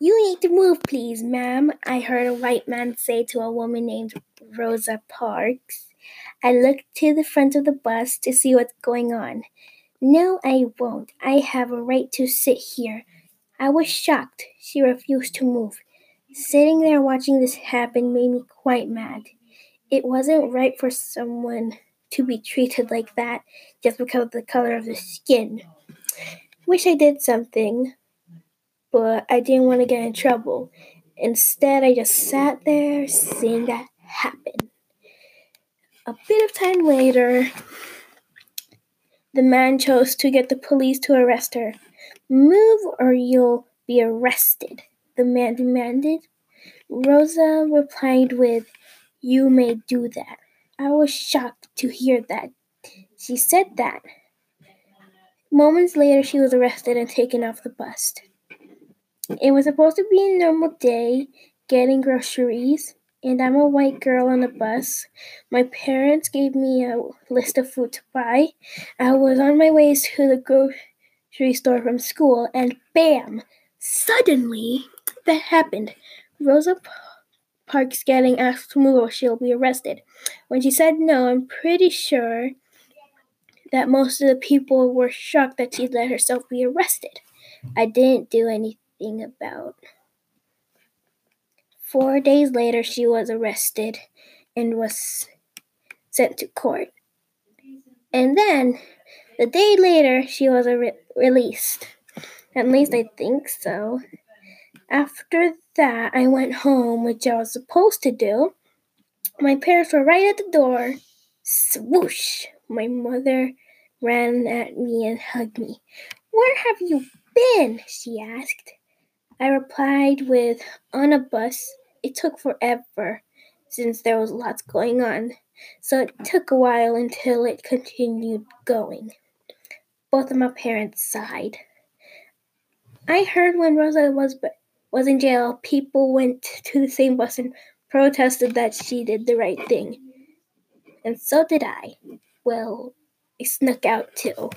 You need to move, please, ma'am, I heard a white man say to a woman named Rosa Parks. I looked to the front of the bus to see what's going on. No, I won't. I have a right to sit here. I was shocked. She refused to move. Sitting there watching this happen made me quite mad. It wasn't right for someone to be treated like that just because of the color of the skin. Wish I did something, but I didn't want to get in trouble. Instead, I just sat there seeing that happen. A bit of time later, the man chose to get the police to arrest her. Move or you'll be arrested, the man demanded. Rosa replied with, You may do that. I was shocked to hear that. She said that. Moments later, she was arrested and taken off the bus. It was supposed to be a normal day getting groceries, and I'm a white girl on the bus. My parents gave me a list of food to buy. I was on my way to the grocery store from school, and bam! Suddenly, that happened. Rosa Parks getting asked to move or she'll be arrested. When she said no, I'm pretty sure that most of the people were shocked that she let herself be arrested. I didn't do about. Four days later, she was arrested and was sent to court. And then, the day later, she was re- released. At least I think so. After that, I went home, which I was supposed to do. My parents were right at the door. Swoosh! My mother ran at me and hugged me. Where have you been? she asked. I replied with, On a bus. It took forever since there was lots going on, so it took a while until it continued going. Both of my parents sighed. I heard when Rosa was was in jail, people went to the same bus and protested that she did the right thing. And so did I. Well, I snuck out too.